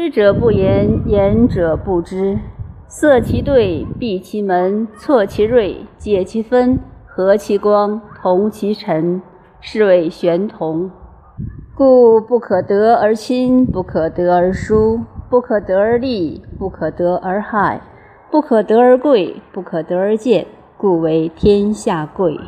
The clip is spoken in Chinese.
知者不言，言者不知。塞其兑，闭其门，错其锐，解其分，和其光，同其尘，是谓玄同。故不可得而亲，不可得而疏，不可得而利，不可得而害，不可得而贵，不可得而贱，故为天下贵。